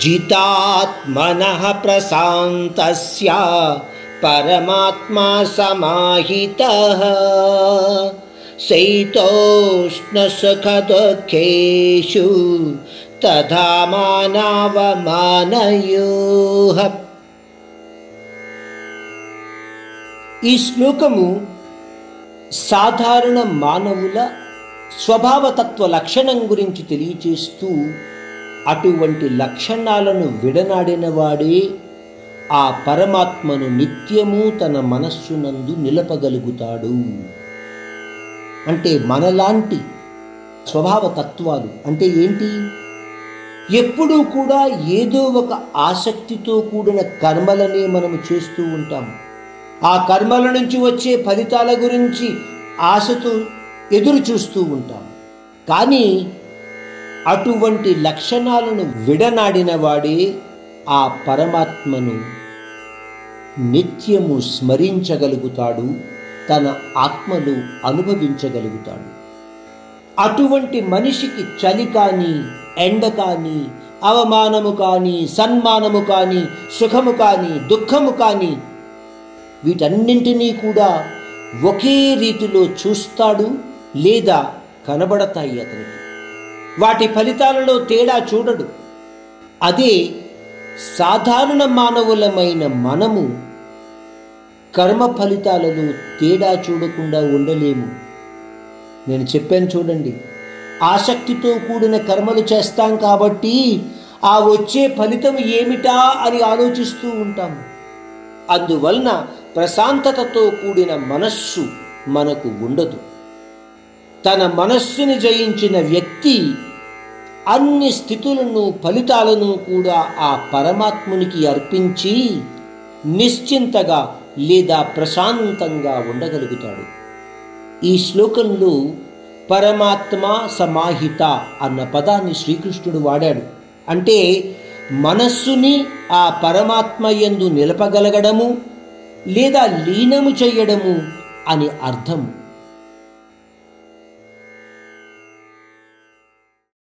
जितात्मनः प्रशान्तस्य परमात्मा समाहितः శైతోష్ణసుఖదుఃఖేషు తథా మానవమానయోః ఈ శ్లోకము సాధారణ మానవుల స్వభావతత్వ లక్షణం గురించి తెలియచేస్తూ అటువంటి లక్షణాలను విడనాడిన వాడే ఆ పరమాత్మను నిత్యము తన మనస్సునందు నిలపగలుగుతాడు. అంటే మనలాంటి స్వభావ తత్వాలు అంటే ఏంటి? ఎప్పుడూ కూడా ఏదో ఒక ఆసక్తితో కూడిన కర్మలనే మనము చేస్తూ ఉంటాము ఆ కర్మల నుంచి వచ్చే ఫలితాల గురించి ఆశతో ఎదురు చూస్తూ ఉంటాం. కానీ అటువంటి లక్షణాలను విడనాడిన వాడే ఆ పరమాత్మను నిత్యము స్మరించగలుగుతాడు తన ఆత్మను అనుభవించగలుగుతాడు. అటువంటి మనిషికి చలి కానీ ఎండ కానీ అవమానము కానీ సన్మానము కానీ సుఖము కానీ దుఃఖము కానీ వీటన్నింటినీ కూడా ఒకే రీతిలో చూస్తాడు లేదా కనబడతాయి అతనికి. వాటి ఫలితాలలో తేడా చూడడు. అదే సాధారణ మానవులమైన మనము కర్మ ఫలితాలలో తేడా చూడకుండా ఉండలేము. నేను చెప్పాను చూడండి ఆసక్తితో కూడిన కర్మలు చేస్తాం కాబట్టి ఆ వచ్చే ఫలితం ఏమిటా అని ఆలోచిస్తూ ఉంటాము అందువలన ప్రశాంతతతో కూడిన మనస్సు మనకు ఉండదు. తన మనస్సుని జయించిన వ్యక్తి అన్ని స్థితులను ఫలితాలను కూడా ఆ పరమాత్మునికి అర్పించి నిశ్చింతగా లేదా ప్రశాంతంగా ఉండగలుగుతాడు. ఈ శ్లోకంలో పరమాత్మ సమాహిత అన్న పదాన్ని శ్రీకృష్ణుడు వాడాడు. అంటే మనస్సుని ఆ పరమాత్మ ఎందు నిలపగలగడము లేదా లీనము చేయడము అని అర్థం.